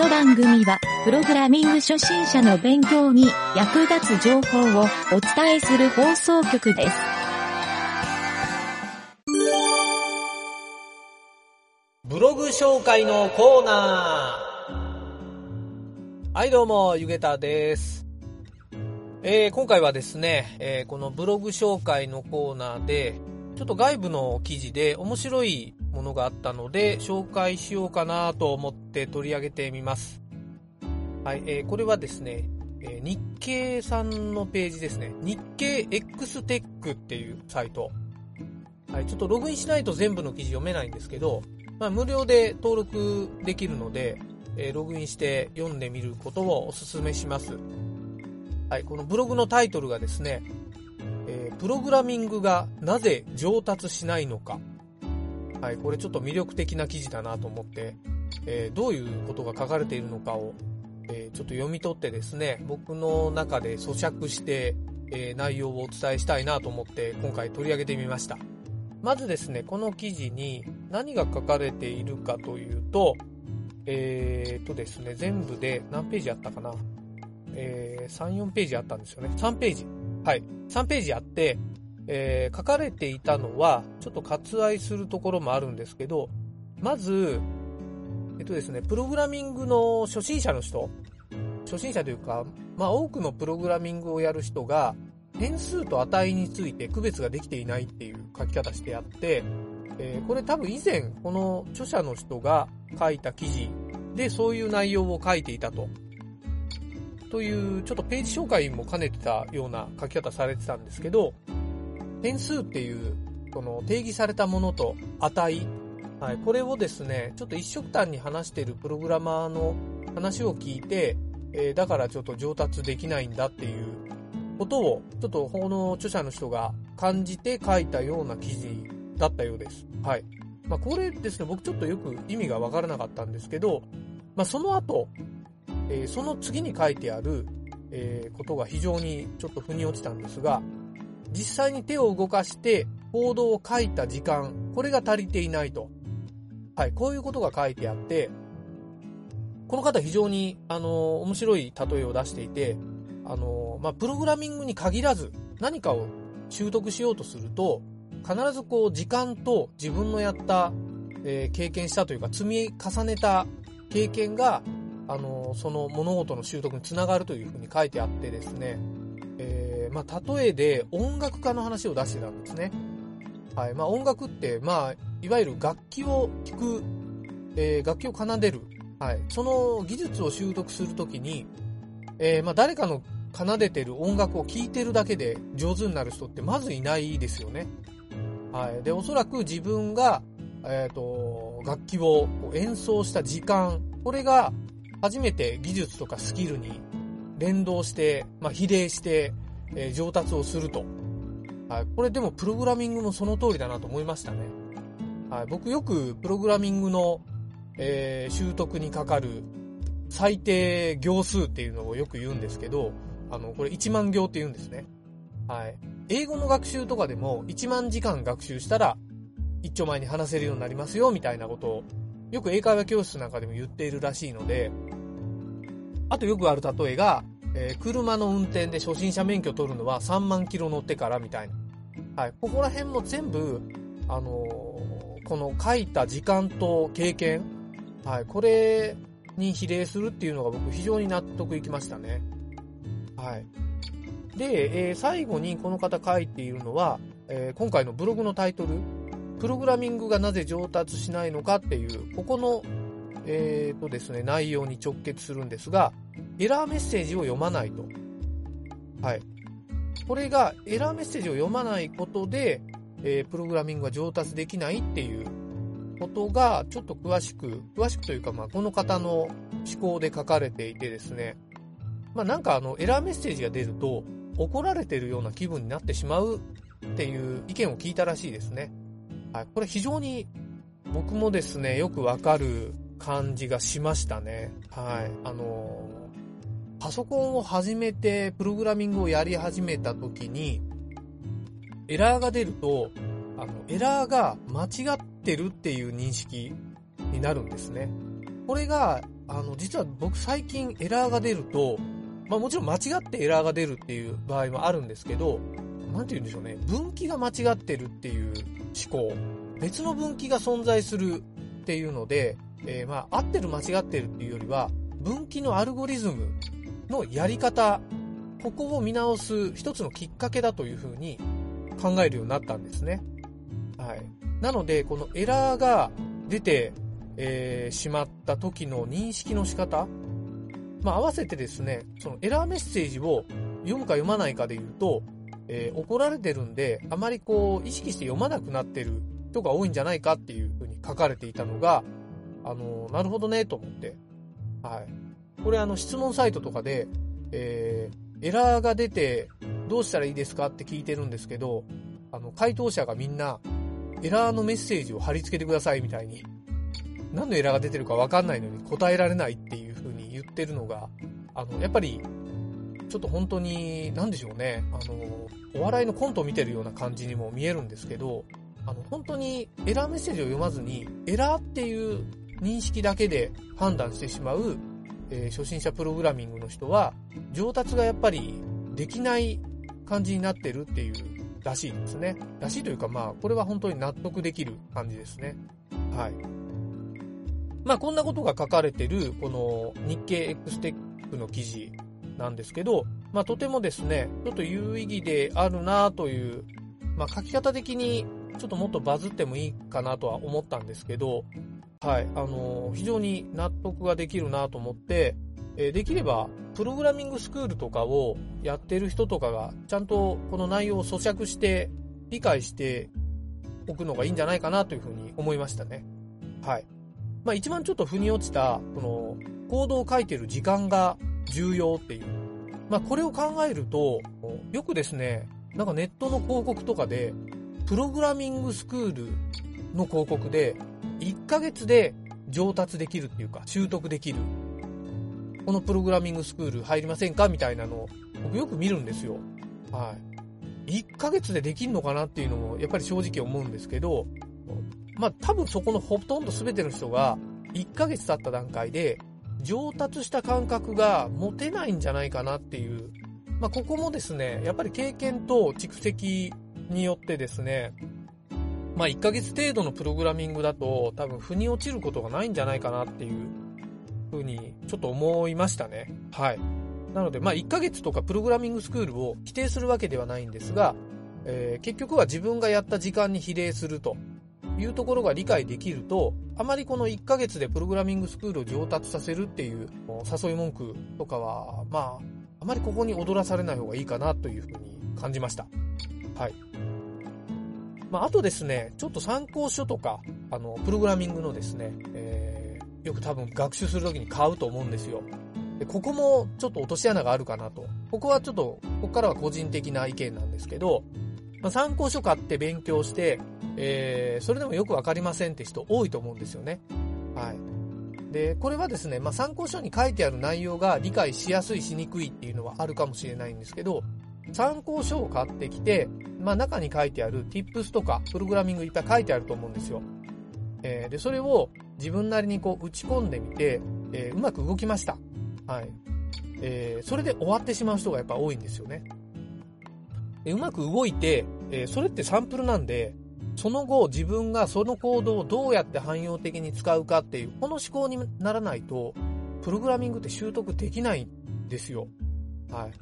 の番組は、プログラミング初心者の勉強に役立つ情報をお伝えする放送局です。ブログ紹介のコーナー。はい、どうも、ゆげたです。えー、今回はですね、えーこのブログ紹介のコーナーで、ちょっと外部の記事で面白いものがあったので、紹介しようかなと思って取り上げてみます。はい、えーこれはですね、えー日経さんのページですね。日経 X テックっていうサイト。はい、ちょっとログインしないと全部の記事読めないんですけど、まあ、無料で登録できるので、えーログインして読んでみることをお勧めします。はい、このブログのタイトルがですね、えープログラミングがなぜ上達しないのか。はい、これちょっと魅力的な記事だなと思って、えーどういうことが書かれているのかを、えーちょっと読み取ってですね、僕の中で咀嚼して、えー内容をお伝えしたいなと思って今回取り上げてみました。まずですね、この記事に何が書かれているかというと、えー、とですね、全部で何ページあったかな？えー、3、4ページあったんですよね。3ページ。はい。3ページあって、えー書かれていたのは、ちょっと割愛するところもあるんですけど、まず、えっとですね、プログラミングの初心者の人、初心者というか、まあ多くのプログラミングをやる人が、変数と値について区別ができていないっていう書き方してあって、えーこれ多分以前、この著者の人が書いた記事でそういう内容を書いていたと。という、ちょっとページ紹介も兼ねてたような書き方されてたんですけど、変数っていう、その定義されたものと値、はい、これをですね、ちょっと一色単に話しているプログラマーの話を聞いて、えーだからちょっと上達できないんだっていうことを、ちょっとこの著者の人が感じて書いたような記事だったようです。はい。まあ、これですね、僕ちょっとよく意味がわからなかったんですけど、まあ、その後、えーその次に書いてある、えーことが非常にちょっと腑に落ちたんですが、実際に手を動かしてコードを書いた時間、これが足りていないと。はい、こういうことが書いてあって、この方非常に、あの面白い例えを出していて、あのまあ、プログラミングに限らず何かを習得しようとすると、必ずこう時間と自分のやった、えー経験したというか積み重ねた経験が、あのその物事の習得につながるというふうに書いてあってですね、まあ、例えで音楽家の話を出してたんですね。はい。まあ、音楽って、まあ、いわゆる楽器を弾く、えー楽器を奏でる。はい。その技術を習得するときに、えーまあ、誰かの奏でてる音楽を聴いてるだけで上手になる人ってまずいないですよね。はい。で、おそらく自分が、えっ、と、楽器を演奏した時間、これが初めて技術とかスキルに連動して、まあ、比例して、え上達をすると。はい。これでもプログラミングもその通りだなと思いましたね。はい。僕よくプログラミングの、えー習得にかかる最低行数っていうのをよく言うんですけど、あの、これ1万行って言うんですね。はい。英語の学習とかでも1万時間学習したら一丁前に話せるようになりますよみたいなことをよく英会話教室なんかでも言っているらしいので、あとよくある例えが、えー車の運転で初心者免許取るのは3万キロ乗ってからみたいな。はい。ここら辺も全部、あのーこの書いた時間と経験、はい。これに比例するっていうのが僕非常に納得いきましたね。はい。で、えー最後にこの方書いているのは、え今回のブログのタイトル、プログラミングがなぜ上達しないのかっていう、ここの、えーとですね、内容に直結するんですが、エラーメッセージを読まないと。はい。これがエラーメッセージを読まないことで、えープログラミングが上達できないっていうことが、ちょっと詳しく、詳しくというか、まあ、この方の思考で書かれていてですね、まあ、なんかあの、エラーメッセージが出ると、怒られてるような気分になってしまうっていう意見を聞いたらしいですね。はい。これ非常に僕もですね、よくわかる感じがしましたね。はい。あのパソコンを始めて、プログラミングをやり始めた時に、エラーが出ると、あの、エラーが間違ってるっていう認識になるんですね。これが、あの、実は僕最近エラーが出ると、まあもちろん間違ってエラーが出るっていう場合もあるんですけど、なんて言うんでしょうね、分岐が間違ってるっていう思考、別の分岐が存在するっていうので、えー、まあ合ってる間違ってるっていうよりは、分岐のアルゴリズムのやり方、ここを見直す一つのきっかけだというふうに考えるようになったんですね。はい。なので、このエラーが出て、えー、しまった時の認識の仕方、まあ、合わせてですね、そのエラーメッセージを読むか読まないかで言うと、えー、怒られてるんで、あまりこう、意識して読まなくなってる人が多いんじゃないかっていうふうに書かれていたのが、あの、なるほどね、と思って。はい。これあの、質問サイトとかで、えー、エラーが出て、どうしたらいいですかって聞いてるんですけど、あの、回答者がみんな、エラーのメッセージを貼り付けてくださいみたいに、何のエラーが出てるかわかんないのに答えられないっていう風に言ってるのが、あの、やっぱり、ちょっと本当に、なんでしょうね、あの、お笑いのコントを見てるような感じにも見えるんですけど、あの、本当にエラーメッセージを読まずに、エラーっていう認識だけで判断してしまう、えー、初心者プログラミングの人は、上達がやっぱりできない感じになってるっていうらしいんですね。らしいというか、まあ、これは本当に納得できる感じですね。はい。まあ、こんなことが書かれてる、この日経 X テックの記事なんですけど、まあ、とてもですね、ちょっと有意義であるなという、まあ、書き方的にちょっともっとバズってもいいかなとは思ったんですけど、はい、あの、非常に納得ができるなと思って、え、できれば、プログラミングスクールとかをやってる人とかが、ちゃんとこの内容を咀嚼して、理解しておくのがいいんじゃないかなというふうに思いましたね。はい。まあ一番ちょっと腑に落ちた、この、コードを書いてる時間が重要っていう。まあこれを考えると、よくですね、なんかネットの広告とかで、プログラミングスクールの広告で、1ヶ月で上達できるっていうか、習得できる。このプログラミングスクール入りませんかみたいなのを、僕よく見るんですよ。はい。1ヶ月でできんのかなっていうのも、やっぱり正直思うんですけど、まあ多分そこのほとんど全ての人が、1ヶ月経った段階で、上達した感覚が持てないんじゃないかなっていう。まあここもですね、やっぱり経験と蓄積によってですね、まあ1ヶ月程度のプログラミングだと多分腑に落ちることがないんじゃないかなっていう風にちょっと思いましたね。はい。なのでまあ1ヶ月とかプログラミングスクールを否定するわけではないんですが、えー、結局は自分がやった時間に比例するというところが理解できると、あまりこの1ヶ月でプログラミングスクールを上達させるっていう誘い文句とかは、まあ、あまりここに踊らされない方がいいかなというふうに感じました。はい。まあ、あとですね、ちょっと参考書とか、あの、プログラミングのですね、えー、よく多分学習するときに買うと思うんですよ。で、ここもちょっと落とし穴があるかなと。ここはちょっと、ここからは個人的な意見なんですけど、まあ、参考書買って勉強して、えー、それでもよくわかりませんって人多いと思うんですよね。はい。で、これはですね、まあ、参考書に書いてある内容が理解しやすいしにくいっていうのはあるかもしれないんですけど、参考書を買ってきて、まあ中に書いてある tips とかプログラミングいっぱい書いてあると思うんですよ。えー、で、それを自分なりにこう打ち込んでみて、えー、うまく動きました。はい。えー、それで終わってしまう人がやっぱ多いんですよね。でうまく動いて、えそれってサンプルなんで、その後自分がその行動をどうやって汎用的に使うかっていう、この思考にならないと、プログラミングって習得できないんですよ。はい。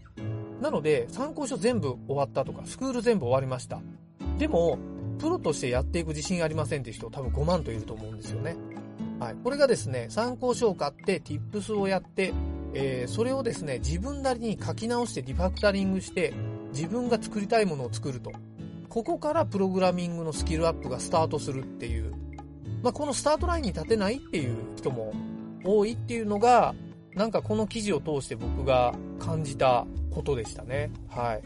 なので、参考書全部終わったとか、スクール全部終わりました。でも、プロとしてやっていく自信ありませんって人多分5万といると思うんですよね。はい。これがですね、参考書を買って、tips をやって、えー、それをですね、自分なりに書き直してリファクタリングして、自分が作りたいものを作ると。ここからプログラミングのスキルアップがスタートするっていう。まあ、このスタートラインに立てないっていう人も多いっていうのが、なんかこの記事を通して僕が感じたことでしたね。はい。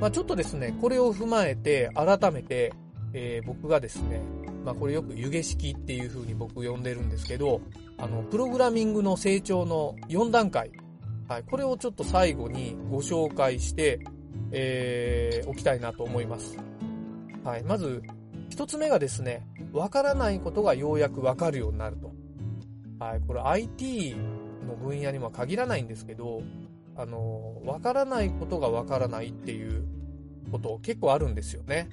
まあ、ちょっとですね、これを踏まえて、改めて、えー、僕がですね、まあ、これよく湯気式っていう風に僕呼んでるんですけど、あの、プログラミングの成長の4段階。はい。これをちょっと最後にご紹介して、えー、おきたいなと思います。はい。まず、一つ目がですね、わからないことがようやくわかるようになると。はい、これ IT の分野にも限らないんですけど、あの、わからないことがわからないっていうこと結構あるんですよね。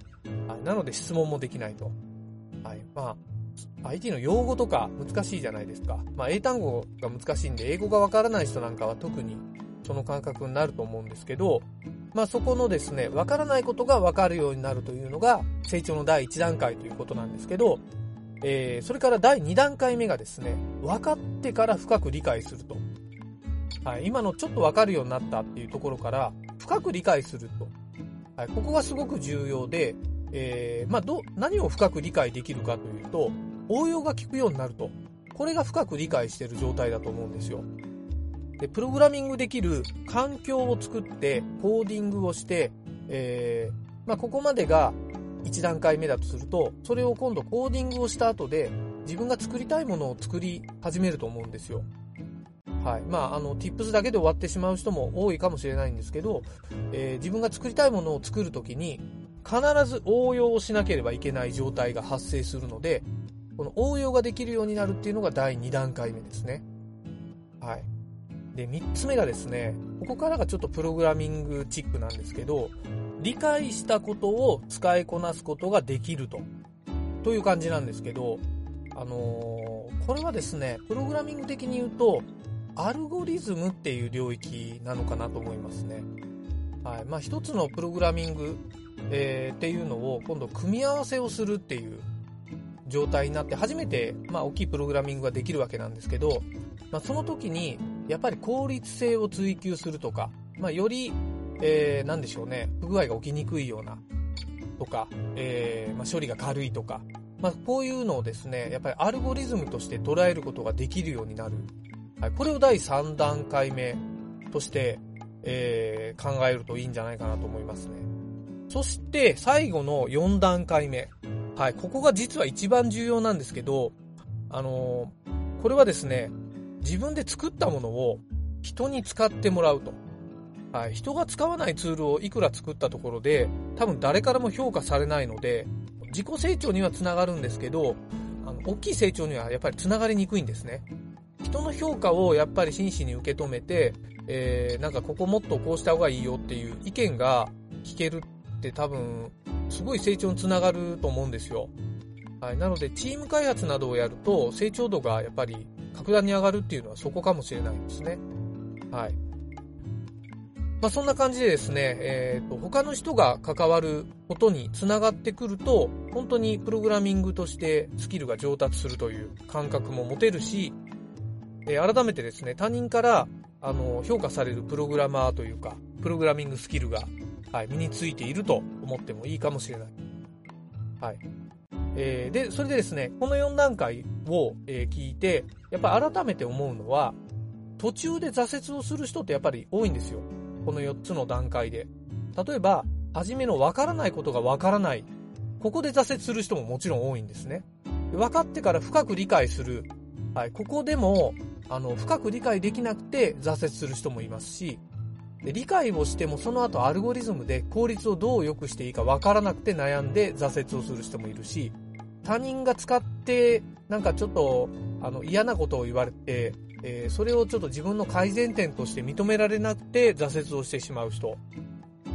はい、なので質問もできないと。はい、まあ、IT の用語とか難しいじゃないですか。まあ、英単語が難しいんで、英語がわからない人なんかは特にその感覚になると思うんですけど、まあ、そこのですね、わからないことがわかるようになるというのが成長の第1段階ということなんですけど、えー、それから第2段階目がですね、分かってから深く理解すると。はい、今のちょっと分かるようになったっていうところから深く理解すると。はい、ここがすごく重要で、えー、まあ、ど、何を深く理解できるかというと、応用が効くようになると。これが深く理解している状態だと思うんですよ。で、プログラミングできる環境を作って、コーディングをして、えー、まあ、ここまでが1段階目だとすると、それを今度コーディングをした後で、自分が作りたいものを作り始めると思うんですよ。はい。まあ、あの、tips だけで終わってしまう人も多いかもしれないんですけど、えー、自分が作りたいものを作るときに、必ず応用をしなければいけない状態が発生するので、この応用ができるようになるっていうのが第2段階目ですね。はい。で、3つ目がですね、ここからがちょっとプログラミングチックなんですけど、理解したことを使いこなすことができると。という感じなんですけど、あのー、これはですね、プログラミング的に言うと、アルゴリズムっていう領域なのかなと思いますね。はい。まあ、一つのプログラミング、えー、っていうのを今度組み合わせをするっていう状態になって初めて、まあ、大きいプログラミングができるわけなんですけど、まあ、その時にやっぱり効率性を追求するとか、まあ、よりえー、なんでしょうね、不具合が起きにくいような、とか、えー、まあ、処理が軽いとか、まあ、こういうのをですね、やっぱりアルゴリズムとして捉えることができるようになる。はい、これを第3段階目として、えー、考えるといいんじゃないかなと思いますね。そして、最後の4段階目。はい、ここが実は一番重要なんですけど、あのー、これはですね、自分で作ったものを人に使ってもらうと。はい、人が使わないツールをいくら作ったところで、多分誰からも評価されないので、自己成長にはつながるんですけど、あの、大きい成長にはやっぱりつながりにくいんですね。人の評価をやっぱり真摯に受け止めて、えー、なんかここもっとこうした方がいいよっていう意見が聞けるって多分、すごい成長につながると思うんですよ。はい。なので、チーム開発などをやると、成長度がやっぱり格段に上がるっていうのはそこかもしれないですね。はい。まあ、そんな感じでですね、え、ー、と、他の人が関わることにつながってくると、本当にプログラミングとしてスキルが上達するという感覚も持てるし、えー、改めてですね、他人から、あの、評価されるプログラマーというか、プログラミングスキルが、はい、身についていると思ってもいいかもしれない。はい。えー、で、それでですね、この4段階を、え、聞いて、やっぱり改めて思うのは、途中で挫折をする人ってやっぱり多いんですよ。この4つの段階で。例えば、初めのわからないことがわからない。ここで挫折する人ももちろん多いんですね。分かってから深く理解する。はい、ここでも、あの、深く理解できなくて挫折する人もいますし、で理解をしてもその後アルゴリズムで効率をどう良くしていいか分からなくて悩んで挫折をする人もいるし、他人が使ってなんかちょっとあの嫌なことを言われてえー、それをちょっと自分の改善点として認められなくて挫折をしてしまう人。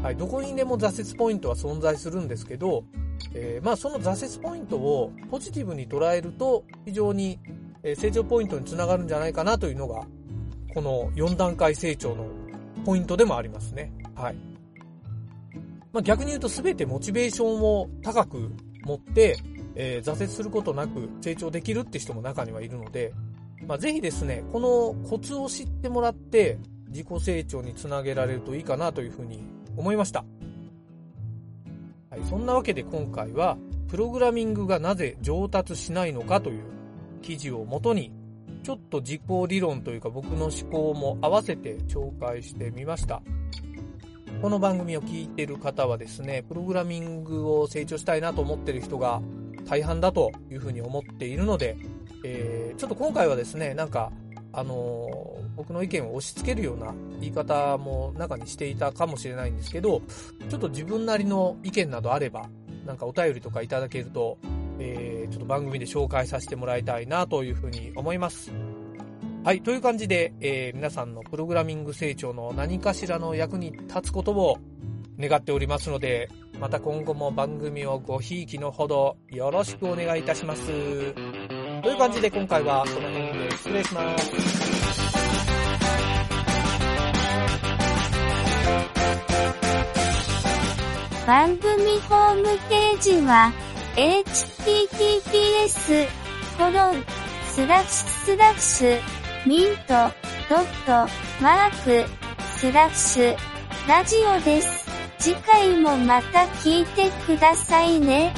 はい、どこにでも挫折ポイントは存在するんですけど、えー、まあその挫折ポイントをポジティブに捉えると非常に成長ポイントにつながるんじゃないかなというのが、この4段階成長のポイントでもありますね。はい。まあ逆に言うと全てモチベーションを高く持って、えー、挫折することなく成長できるって人も中にはいるので、まあ、ぜひですね、このコツを知ってもらって、自己成長につなげられるといいかなというふうに思いました。はい、そんなわけで今回は、プログラミングがなぜ上達しないのかという記事をもとに、ちょっと自己理論というか僕の思考も合わせて紹介してみました。この番組を聞いてる方はですね、プログラミングを成長したいなと思っている人が大半だというふうに思っているので、えー、ちょっと今回はですね、なんか、あのー、僕の意見を押し付けるような言い方も中にしていたかもしれないんですけど、ちょっと自分なりの意見などあれば、なんかお便りとかいただけると、えー、ちょっと番組で紹介させてもらいたいなというふうに思います。はい、という感じで、えー皆さんのプログラミング成長の何かしらの役に立つことを願っておりますので、また今後も番組をごひいきのほどよろしくお願いいたします。という感じで今回はその辺で失礼します。番組ホームページは、https, コロン、スラッシュスラッシュ、ミント、ドット、マーク、スラッシュ、ラジオです。次回もまた聞いてくださいね。